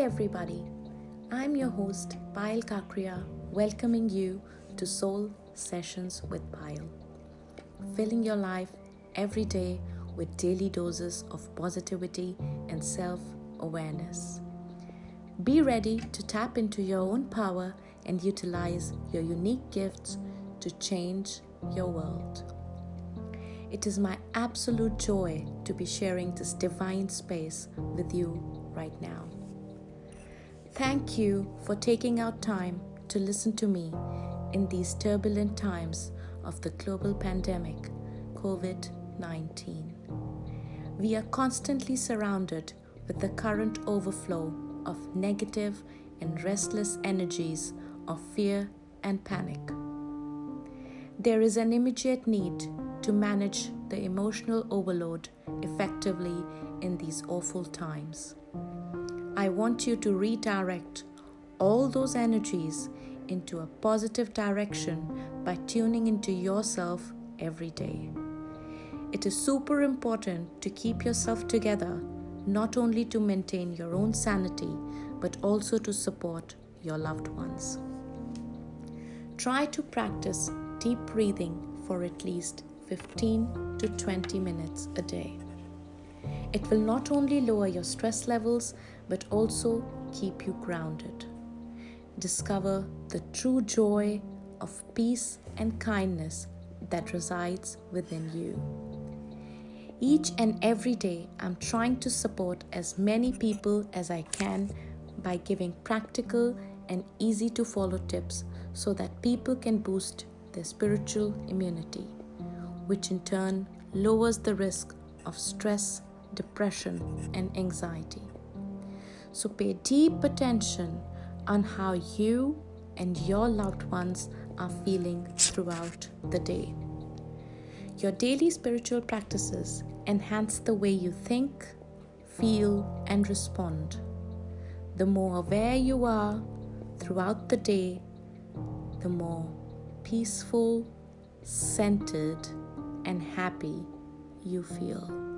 everybody. I'm your host, Payal Kakria, welcoming you to Soul Sessions with Payal. Filling your life every day with daily doses of positivity and self awareness. Be ready to tap into your own power and utilize your unique gifts to change your world. It is my absolute joy to be sharing this divine space with you right now. Thank you for taking out time to listen to me in these turbulent times of the global pandemic, COVID 19. We are constantly surrounded with the current overflow of negative and restless energies of fear and panic. There is an immediate need to manage the emotional overload effectively in these awful times. I want you to redirect all those energies into a positive direction by tuning into yourself every day. It is super important to keep yourself together, not only to maintain your own sanity, but also to support your loved ones. Try to practice deep breathing for at least 15 to 20 minutes a day. It will not only lower your stress levels but also keep you grounded. Discover the true joy of peace and kindness that resides within you. Each and every day, I'm trying to support as many people as I can by giving practical and easy to follow tips so that people can boost their spiritual immunity which in turn lowers the risk of stress, depression, and anxiety. So pay deep attention on how you and your loved ones are feeling throughout the day. Your daily spiritual practices enhance the way you think, feel, and respond. The more aware you are throughout the day, the more peaceful, centered, and happy you feel.